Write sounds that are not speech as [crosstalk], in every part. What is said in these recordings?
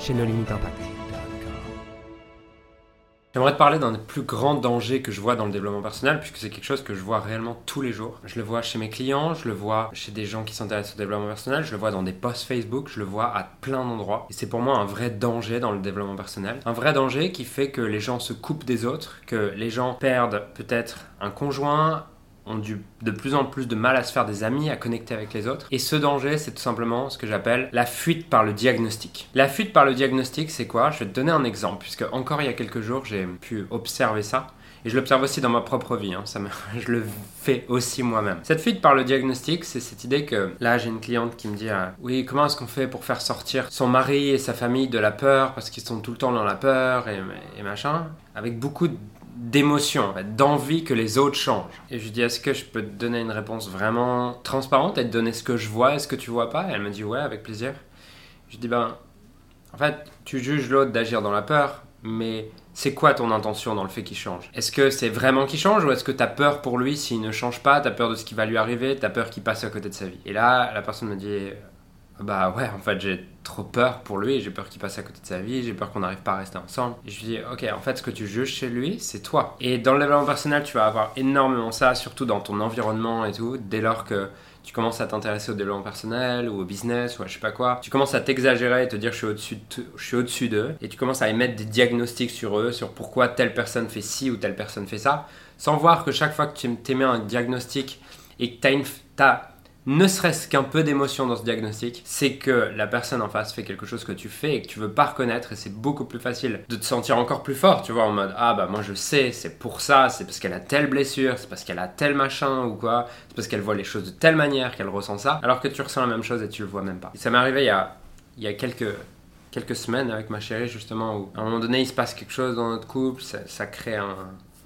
chez No Impact. J'aimerais te parler d'un des plus grands dangers que je vois dans le développement personnel, puisque c'est quelque chose que je vois réellement tous les jours. Je le vois chez mes clients, je le vois chez des gens qui s'intéressent au développement personnel, je le vois dans des posts Facebook, je le vois à plein d'endroits. Et c'est pour moi un vrai danger dans le développement personnel. Un vrai danger qui fait que les gens se coupent des autres, que les gens perdent peut-être un conjoint, ont du, de plus en plus de mal à se faire des amis, à connecter avec les autres. Et ce danger, c'est tout simplement ce que j'appelle la fuite par le diagnostic. La fuite par le diagnostic, c'est quoi? Je vais te donner un exemple, puisque encore il y a quelques jours, j'ai pu observer ça. Et je l'observe aussi dans ma propre vie, hein. ça [laughs] je le fais aussi moi-même. Cette fuite par le diagnostic, c'est cette idée que là j'ai une cliente qui me dit ah, Oui, comment est-ce qu'on fait pour faire sortir son mari et sa famille de la peur parce qu'ils sont tout le temps dans la peur et, et machin? Avec beaucoup de d'émotion, d'envie que les autres changent. Et je lui dis, est-ce que je peux te donner une réponse vraiment transparente et te donner ce que je vois et ce que tu vois pas? Et Elle me dit, ouais, avec plaisir. Je dis, ben, en fait, tu juges l'autre d'agir dans la peur, mais c'est quoi ton intention dans le fait qu'il change? Est-ce que c'est vraiment qu'il change ou est-ce que tu as peur pour lui s'il ne change pas, tu as peur de ce qui va lui arriver, tu as peur qu'il passe à côté de sa vie? Et là, la personne me dit, bah ouais, en fait, j'ai trop peur pour lui, j'ai peur qu'il passe à côté de sa vie, j'ai peur qu'on n'arrive pas à rester ensemble. Et je lui dis, ok, en fait, ce que tu juges chez lui, c'est toi. Et dans le développement personnel, tu vas avoir énormément ça, surtout dans ton environnement et tout, dès lors que tu commences à t'intéresser au développement personnel ou au business ou à je sais pas quoi, tu commences à t'exagérer et te dire je suis au-dessus de je suis au-dessus d'eux et tu commences à émettre des diagnostics sur eux sur pourquoi telle personne fait ci ou telle personne fait ça sans voir que chaque fois que tu t'émets un diagnostic et que tu as, une, ne serait-ce qu'un peu d'émotion dans ce diagnostic, c'est que la personne en face fait quelque chose que tu fais et que tu veux pas reconnaître et c'est beaucoup plus facile de te sentir encore plus fort, tu vois, en mode ah bah moi je sais, c'est pour ça, c'est parce qu'elle a telle blessure, c'est parce qu'elle a tel machin ou quoi, c'est parce qu'elle voit les choses de telle manière qu'elle ressent ça, alors que tu ressens la même chose et tu le vois même pas. ça m'est arrivé il y a, il y a quelques quelques semaines avec ma chérie justement où à un moment donné il se passe quelque chose dans notre couple, ça, crée un,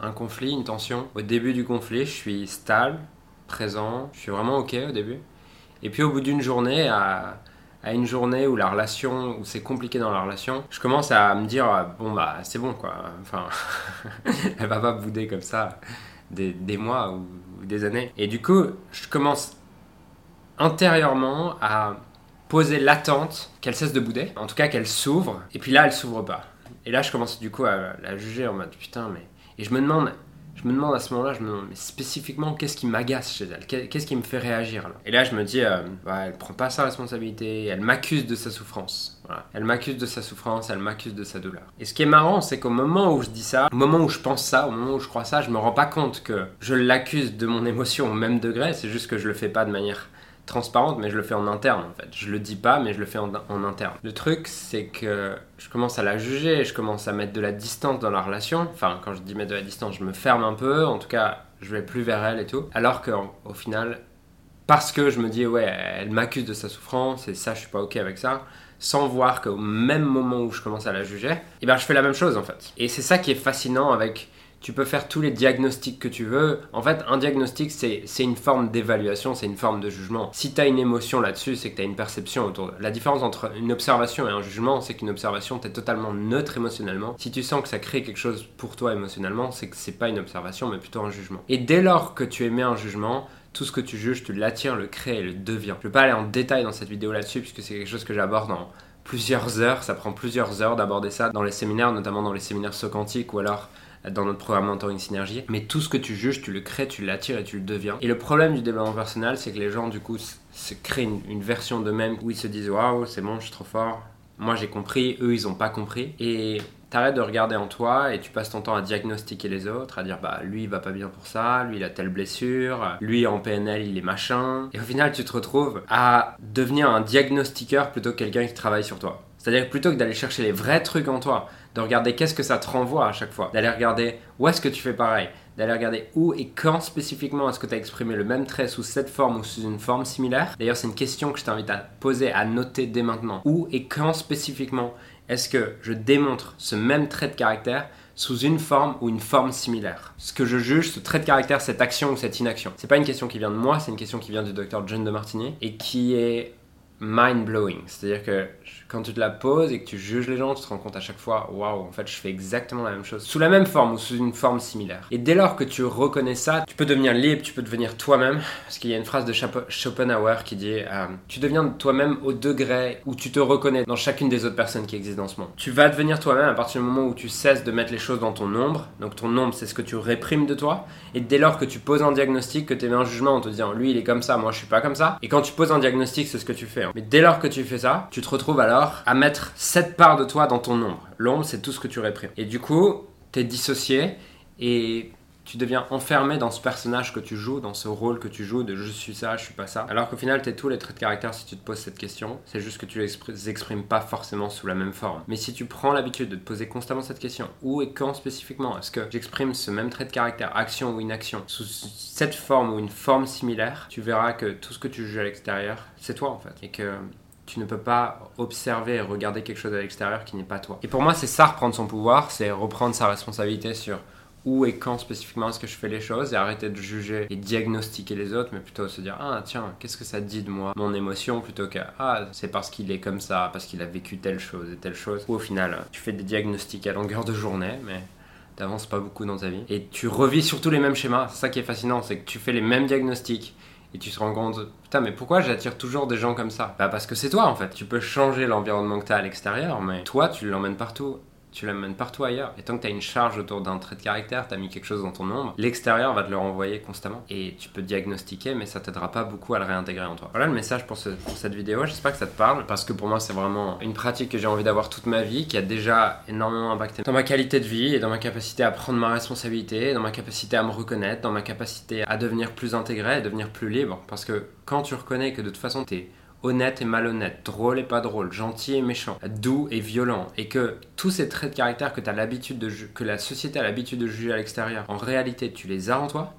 un conflit, une tension. Au début du conflit, je suis stable, présent, je suis vraiment ok au début. Et puis au bout d'une journée, à, une journée où la relation, où c'est compliqué dans la relation, je commence à me dire bon bah c'est bon quoi. Enfin, [laughs] elle va pas bouder comme ça des, mois ou, des années. Et du coup, je commence intérieurement à poser l'attente qu'elle cesse de bouder, en tout cas qu'elle s'ouvre. Et puis là, elle s'ouvre pas. Et là, je commence du coup à la juger en mode putain mais et je me demande je me demande à ce moment-là, je me demande mais spécifiquement qu'est-ce qui m'agace chez elle, qu'est-ce qui me fait réagir là? Et là, je me dis, euh, bah, elle prend pas sa responsabilité, elle m'accuse de sa souffrance. Elle m'accuse de sa souffrance, elle m'accuse de sa douleur. Et ce qui est marrant, c'est qu'au moment où je dis ça, au moment où je pense ça, au moment où je crois ça, je me rends pas compte que je l'accuse de mon [laughs] émotion au même degré, c'est juste que je le fais pas de manière transparente, mais je le fais en interne en fait. Je le dis pas, mais je le fais en, interne. Le truc, c'est que je commence à la juger, je commence à mettre de la distance dans la relation. Enfin, quand je dis mettre de la distance, je me ferme un peu. En tout cas, je vais plus vers elle et tout. Alors qu'au final, parce que je me dis, ouais, elle m'accuse de sa souffrance et ça, je suis pas ok avec ça. Sans voir qu'au même moment où je commence à la juger, et eh ben je fais la même chose en fait. Et c'est ça qui est fascinant avec tu peux faire tous les diagnostics que tu veux. En fait, un diagnostic, c'est une forme d'évaluation, c'est une forme de jugement. Si tu as une émotion là-dessus, c'est que tu as une perception autour de... La différence entre une observation et un jugement, c'est qu'une observation, tu es totalement neutre émotionnellement. Si tu sens que ça crée quelque chose pour toi émotionnellement, c'est que c'est pas une observation, mais plutôt un jugement. Et dès lors que tu émets un jugement, tout ce que tu juges, tu l'attires, le crées et le deviens. Je vais pas aller en détail dans cette vidéo là-dessus, puisque c'est quelque chose que j'aborde dans plusieurs heures. Ça prend plusieurs heures d'aborder ça dans les séminaires, notamment dans les séminaires Socantiques ou alors dans notre programme Mentoring Synergie. Mais tout ce que tu juges, tu le crées, tu l'attires et tu le deviens. Et le problème du développement personnel, c'est que les gens, du coup, se créent une, version d'eux-mêmes où ils se disent Waouh, c'est bon, je suis trop fort. Moi, j'ai compris, eux, ils n'ont pas compris. Et t'arrêtes de regarder en toi et tu passes ton temps à diagnostiquer les autres, à dire bah lui il va pas bien pour ça, lui il a telle blessure, lui en PNL il est machin. Et au final tu te retrouves à devenir un diagnostiqueur plutôt que quelqu'un qui travaille sur toi. C'est-à-dire plutôt que d'aller chercher les vrais trucs en toi, de regarder qu'est-ce que ça te renvoie à chaque fois, d'aller regarder où est-ce que tu fais pareil, d'aller regarder où et quand spécifiquement est-ce que tu as exprimé le même trait sous cette forme ou sous une forme similaire. D'ailleurs, c'est une question que je t'invite à poser, à noter dès maintenant. Où et quand spécifiquement est-ce que je démontre ce même trait de caractère sous une forme ou une forme similaire? Ce que je juge, ce trait de caractère, cette action ou cette inaction. C'est pas une question qui vient de moi, c'est une question qui vient du docteur John de Martini et qui est mind blowing. C'est-à-dire que quand tu te la poses et que tu juges les gens, tu te rends compte à chaque fois, waouh, en fait, je fais exactement la même chose, sous la même forme ou sous une forme similaire. Et dès lors que tu reconnais ça, tu peux devenir libre, tu peux devenir toi-même, parce qu'il y a une phrase de Schopenhauer qui dit, euh, tu deviens toi-même au degré où tu te reconnais dans chacune des autres personnes qui existent dans ce monde. Tu vas devenir toi-même à partir du moment où tu cesses de mettre les choses dans ton ombre. Donc ton ombre, c'est ce que tu réprimes de toi. Et dès lors que tu poses un diagnostic, que tu mets un jugement en te disant, lui, il est comme ça, moi, je suis pas comme ça. Et quand tu poses un diagnostic, c'est ce que tu fais. Hein. Mais dès lors que tu fais ça, tu te retrouves alors à mettre cette part de toi dans ton ombre. L'ombre, c'est tout ce que tu réprimes. Et du coup, tu es dissocié et tu deviens enfermé dans ce personnage que tu joues, dans ce rôle que tu joues de je suis ça, je suis pas ça. Alors qu'au final, tu es tous les traits de caractère si tu te poses cette question. C'est juste que tu les exprimes pas forcément sous la même forme. Mais si tu prends l'habitude de te poser constamment cette question, où et quand spécifiquement est-ce que j'exprime ce même trait de caractère, action ou inaction, sous cette forme ou une forme similaire, tu verras que tout ce que tu juges à l'extérieur, c'est toi en fait. Et que tu ne peux pas observer et regarder quelque chose à l'extérieur qui n'est pas toi. Et pour moi, c'est ça reprendre son pouvoir, c'est reprendre sa responsabilité sur où et quand spécifiquement est-ce que je fais les choses et arrêter de juger et diagnostiquer les autres, mais plutôt se dire ah tiens, qu'est-ce que ça dit de moi, mon émotion, plutôt que ah c'est parce qu'il est comme ça, parce qu'il a vécu telle chose et telle chose. Ou au final, tu fais des diagnostics à longueur de journée, mais t'avances pas beaucoup dans ta vie. Et tu revis surtout les mêmes schémas. C'est ça qui est fascinant, c'est que tu fais les mêmes diagnostics et tu te rends compte, putain, mais pourquoi j'attire toujours des gens comme ça? Bah parce que c'est toi en fait. Tu peux changer l'environnement que tu as à l'extérieur, mais toi, tu l'emmènes partout tu l'amènes partout ailleurs. Et tant que tu as une charge autour d'un trait de caractère, tu as mis quelque chose dans ton ombre, l'extérieur va te le renvoyer constamment. Et tu peux diagnostiquer, mais ça t'aidera pas beaucoup à le réintégrer en toi. Voilà le message pour, cette vidéo. J'espère que ça te parle, parce que pour moi, c'est vraiment une pratique que j'ai envie d'avoir toute ma vie, qui a déjà énormément impacté dans ma qualité de vie et dans ma capacité à prendre ma responsabilité, dans ma capacité à me reconnaître, dans ma capacité à devenir plus intégré, à devenir plus libre. Parce que quand tu reconnais que de toute façon, tu es honnête et malhonnête, drôle et pas drôle, gentil et méchant, doux et violent, et que tous ces traits de caractère que, l'habitude de que la société a l'habitude de juger à l'extérieur, en réalité tu les as en toi,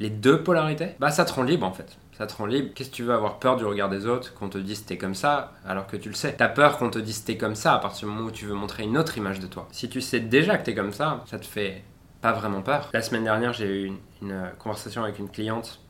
les deux polarités, bah ça te rend libre en fait. Ça te rend libre. Qu'est-ce que tu veux avoir peur du regard des autres, qu'on te dise t'es comme ça, alors que tu le sais? T'as peur qu'on te dise t'es comme ça à partir du moment où tu veux montrer une autre image de toi. Si tu sais déjà que t'es comme ça, ça te fait pas vraiment peur. La semaine dernière, j'ai eu une conversation avec une cliente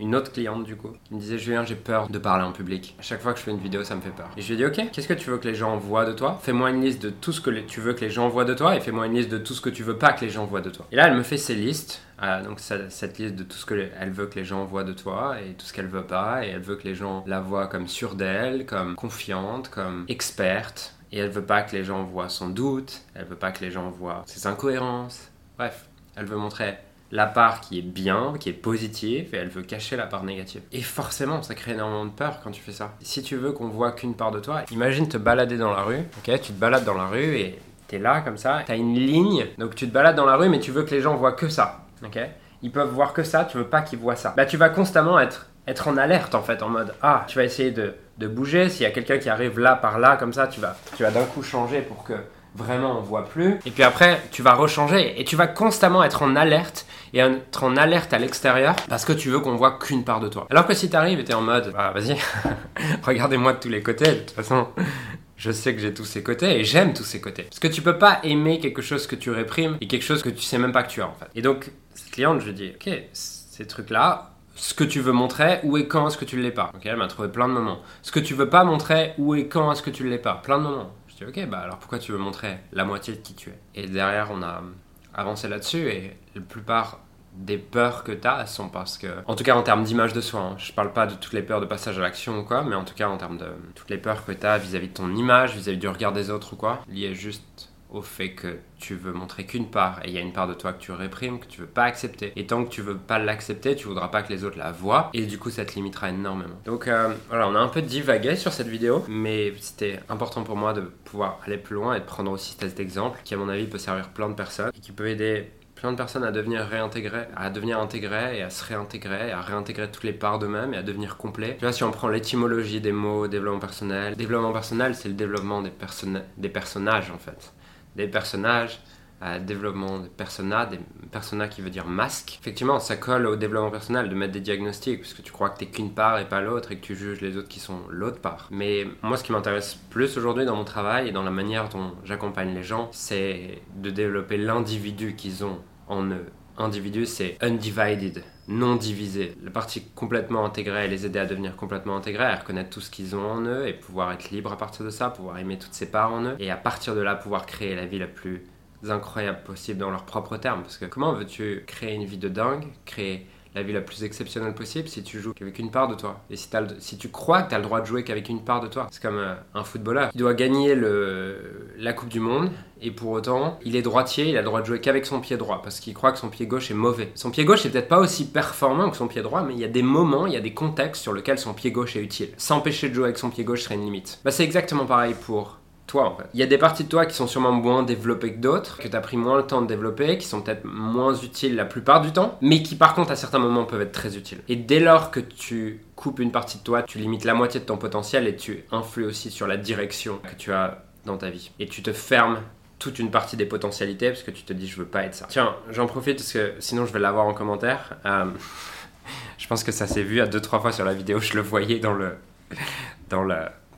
une autre cliente du coup, me disait Julien, j'ai peur de parler en public. À chaque fois que je fais une vidéo, ça me fait peur. Et je lui ai dit Ok, qu'est-ce que tu veux que les gens voient de toi? Fais-moi une liste de tout ce que tu veux que les gens voient de toi et fais-moi une liste de tout ce que tu veux pas que les gens voient de toi. Et là, elle me fait ses listes. Ah, donc cette liste de tout ce qu'elle veut que les gens voient de toi et tout ce qu'elle veut pas et elle veut que les gens la voient comme sûre d'elle, comme confiante, comme experte et elle veut pas que les gens voient son doute, elle veut pas que les gens voient ses incohérences. Bref, elle veut montrer la part qui est bien, qui est positive, et elle veut cacher la part négative. Et forcément, ça crée énormément de peur quand tu fais ça. Si tu veux qu'on voit qu'une part de toi, imagine te balader dans la rue, ok Tu te balades dans la rue et t'es là comme ça, t'as une ligne, donc tu te balades dans la rue, mais tu veux que les gens voient que ça, ok? Ils peuvent voir que ça, tu veux pas qu'ils voient ça. Bah tu vas constamment être, être en alerte en fait, en mode ah, tu vas essayer de, de bouger, s'il y a quelqu'un qui arrive là par là comme ça, tu vas, tu vas d'un coup changer pour que vraiment on voit plus. Et puis après, tu vas rechanger et tu vas constamment être en alerte et être en alerte à l'extérieur parce que tu veux qu'on voit qu'une part de toi. Alors que si t'arrives et t'es en mode, bah vas-y, [laughs] regardez-moi de tous les côtés, de toute façon. Je sais que j'ai tous ces côtés et j'aime tous ces côtés. Parce que tu peux pas aimer quelque chose que tu réprimes et quelque chose que tu sais même pas que tu as en fait. Et donc, cette cliente, je dis, ok, ces trucs-là, ce que tu veux montrer, où et quand est-ce que tu ne l'es pas? Ok, elle m'a trouvé plein de moments. Ce que tu veux pas montrer, où et quand est-ce que tu ne l'es pas? Plein de moments ok, bah alors pourquoi tu veux montrer la moitié de qui tu es? Et derrière, on a avancé là-dessus et la plupart des peurs que tu as sont parce que, en tout cas en termes d'image de soi, hein, je parle pas de toutes les peurs de passage à l'action ou quoi, mais en tout cas en termes de toutes les peurs que tu as vis-à-vis de ton image, vis-à-vis -vis du regard des autres ou quoi, liées juste au fait que tu veux montrer qu'une part et il y a une part de toi que tu réprimes, que tu veux pas accepter. Et tant que tu veux pas l'accepter, tu voudras pas que les autres la voient et du coup ça te limitera énormément. Donc euh, voilà, on a un peu divagué sur cette vidéo, mais c'était important pour moi de pouvoir aller plus loin et de prendre aussi cet exemple qui à mon avis peut servir plein de personnes et qui peut aider plein de personnes à devenir réintégrées, à devenir intégrées et à se réintégrer, à réintégrer toutes les parts d'eux-mêmes et à devenir complets. Tu vois, si on prend l'étymologie des mots développement personnel, développement personnel, c'est le développement des personnages en fait. Des personnages, développement des personas, des personas qui veut dire masque. Effectivement, ça colle au développement personnel de mettre des diagnostics, parce que tu crois que t'es qu'une part et pas l'autre, et que tu juges les autres qui sont l'autre part. Mais moi, ce qui m'intéresse plus aujourd'hui dans mon travail et dans la manière dont j'accompagne les gens, c'est de développer l'individu qu'ils ont en eux. Individu, c'est undivided, non divisé. La partie complètement intégrée, les aider à devenir complètement intégrés, à reconnaître tout ce qu'ils ont en eux et pouvoir être libre à partir de ça, pouvoir aimer toutes ces parts en eux, et à partir de là, pouvoir créer la vie la plus incroyables possibles dans leurs propres termes. Parce que comment veux-tu créer une vie de dingue, créer la vie la plus exceptionnelle possible si tu joues qu'avec une part de toi Et si, si tu crois que tu as le droit de jouer qu'avec une part de toi C'est comme un footballeur qui doit gagner le, la Coupe du Monde et pour autant, il est droitier, il a le droit de jouer qu'avec son pied droit parce qu'il croit que son pied gauche est mauvais. Son pied gauche est peut-être pas aussi performant que son pied droit, mais il y a des moments, il y a des contextes sur lesquels son pied gauche est utile. S'empêcher de jouer avec son pied gauche serait une limite. Bah, c'est exactement pareil pour Il y a des parties de toi qui sont sûrement moins développées que d'autres, que tu as pris moins le temps de développer, qui sont peut-être moins utiles la plupart du temps, mais qui par contre à certains moments peuvent être très utiles. Et dès lors que tu coupes une partie de toi, tu limites la moitié de ton potentiel et tu influes aussi sur la direction que tu as dans ta vie. Et tu te fermes toute une partie des potentialités parce que tu te dis je veux pas être ça. Tiens, j'en profite parce que sinon je vais l'avoir en commentaire. Euh, [laughs] je pense que ça s'est vu à deux trois fois sur la vidéo, je le voyais dans le dans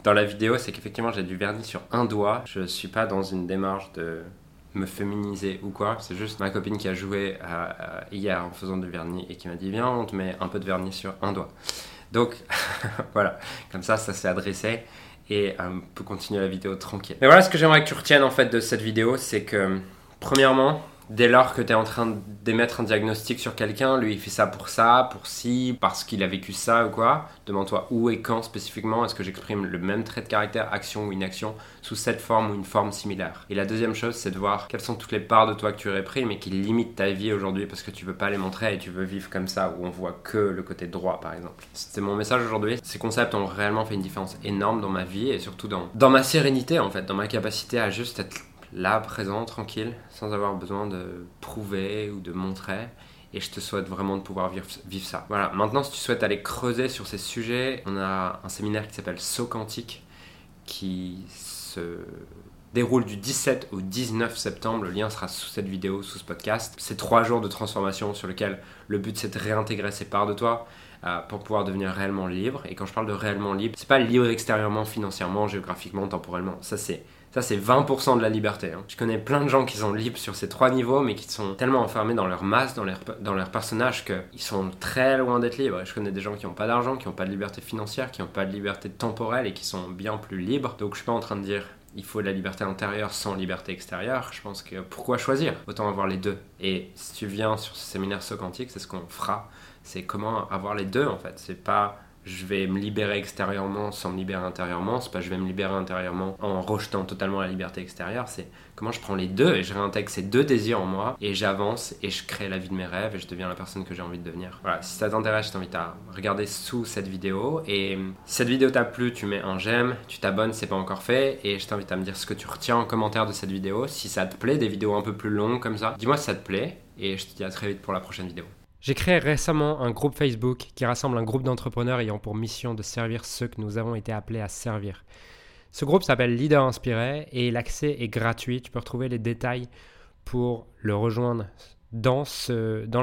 dans la vidéo, c'est qu'effectivement j'ai du vernis sur un doigt. Je suis pas dans une démarche de me féminiser ou quoi. C'est juste ma copine qui a joué hier en faisant du vernis et qui m'a dit viens on te met un peu de vernis sur un doigt. Donc [laughs] voilà, comme ça ça s'est adressé et euh, on peut continuer la vidéo tranquille. Mais voilà ce que j'aimerais que tu retiennes en fait de cette vidéo, c'est que premièrement dès lors que tu es en train d'émettre un diagnostic sur quelqu'un, lui il fait ça pour ça, pour ci, parce qu'il a vécu ça ou quoi, demande-toi où et quand spécifiquement est-ce que j'exprime le même trait de caractère, action ou inaction, sous cette forme ou une forme similaire. Et la deuxième chose, c'est de voir quelles sont toutes les parts de toi que tu réprimes et qui limitent ta vie aujourd'hui parce que tu veux pas les montrer et tu veux vivre comme ça où on voit que le côté droit par exemple. C'était mon message aujourd'hui. Ces concepts ont réellement fait une différence énorme dans ma vie et surtout dans, dans ma sérénité en fait, dans ma capacité à juste être là, présent, tranquille, sans avoir besoin de prouver ou de montrer. Et je te souhaite vraiment de pouvoir vivre, vivre ça. Voilà, maintenant, si tu souhaites aller creuser sur ces sujets, on a un séminaire qui s'appelle Saut Quantique qui se déroule du 17 au 19 septembre. Le lien sera sous cette vidéo, sous ce podcast. C'est trois jours de transformation sur lequel le but c'est de réintégrer ces parts de toi euh, pour pouvoir devenir réellement libre. Et quand je parle de réellement libre, c'est pas libre extérieurement, financièrement, géographiquement, temporellement. Ça c'est ça, c'est 20% de la liberté. Hein. Je connais plein de gens qui sont libres sur ces trois niveaux, mais qui sont tellement enfermés dans leur masse, dans leur, dans leur personnage, qu'ils sont très loin d'être libres. Je connais des gens qui n'ont pas d'argent, qui n'ont pas de liberté financière, qui n'ont pas de liberté temporelle et qui sont bien plus libres. Donc je suis pas en train de dire il faut de la liberté intérieure sans liberté extérieure. Je pense que pourquoi choisir? Autant avoir les deux. Et si tu viens sur ce séminaire Socantique, c'est ce qu'on fera. C'est comment avoir les deux en fait. C'est pas je vais me libérer extérieurement sans me libérer intérieurement. C'est pas je vais me libérer intérieurement en rejetant totalement la liberté extérieure. C'est comment je prends les deux et je réintègre ces deux désirs en moi et j'avance et je crée la vie de mes rêves et je deviens la personne que j'ai envie de devenir. Voilà, si ça t'intéresse, je t'invite à regarder sous cette vidéo et si cette vidéo t'a plu, tu mets un j'aime, tu t'abonnes, c'est pas encore fait et je t'invite à me dire ce que tu retiens en commentaire de cette vidéo. Si ça te plaît, des vidéos un peu plus longues comme ça, dis-moi si ça te plaît et je te dis à très vite pour la prochaine vidéo. J'ai créé récemment un groupe Facebook qui rassemble un groupe d'entrepreneurs ayant pour mission de servir ceux que nous avons été appelés à servir. Ce groupe s'appelle Leader Inspiré et l'accès est gratuit. Tu peux retrouver les détails pour le rejoindre dans,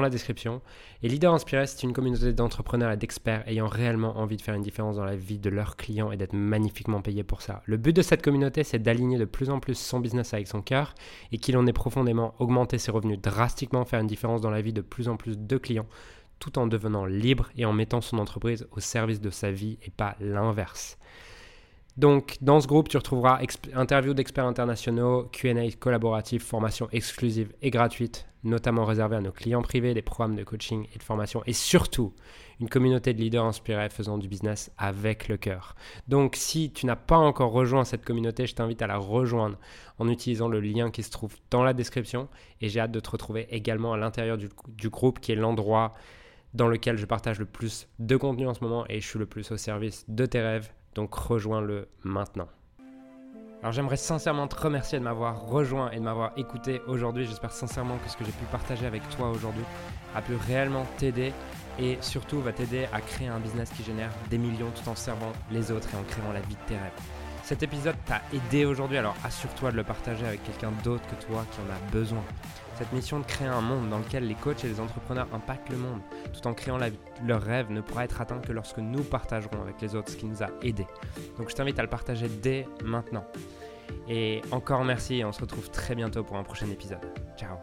la description. Et Leader Inspiré, c'est une communauté d'entrepreneurs et d'experts ayant réellement envie de faire une différence dans la vie de leurs clients et d'être magnifiquement payés pour ça. Le but de cette communauté, c'est d'aligner de plus en plus son business avec son cœur et qu'il en ait profondément augmenté ses revenus drastiquement, faire une différence dans la vie de plus en plus de clients tout en devenant libre et en mettant son entreprise au service de sa vie et pas l'inverse. Donc, dans ce groupe, tu retrouveras interviews d'experts internationaux, QA collaboratifs, formations exclusives et gratuites, notamment réservées à nos clients privés, des programmes de coaching et de formation, et surtout une communauté de leaders inspirés faisant du business avec le cœur. Donc, si tu n'as pas encore rejoint cette communauté, je t'invite à la rejoindre en utilisant le lien qui se trouve dans la description. Et j'ai hâte de te retrouver également à l'intérieur du, du groupe qui est l'endroit dans lequel je partage le plus de contenu en ce moment et je suis le plus au service de tes rêves donc rejoins-le maintenant. Alors j'aimerais sincèrement te remercier de m'avoir rejoint et de m'avoir écouté aujourd'hui. J'espère sincèrement que ce que j'ai pu partager avec toi aujourd'hui a pu réellement t'aider et surtout va t'aider à créer un business qui génère des millions tout en servant les autres et en créant la vie de tes rêves. Cet épisode t'a aidé aujourd'hui, alors assure-toi de le partager avec quelqu'un d'autre que toi qui en a besoin. Cette mission de créer un monde dans lequel les coachs et les entrepreneurs impactent le monde tout en créant leur rêve ne pourra être atteint que lorsque nous partagerons avec les autres ce qui nous a aidés. Donc je t'invite à le partager dès maintenant. Et encore merci et on se retrouve très bientôt pour un prochain épisode. Ciao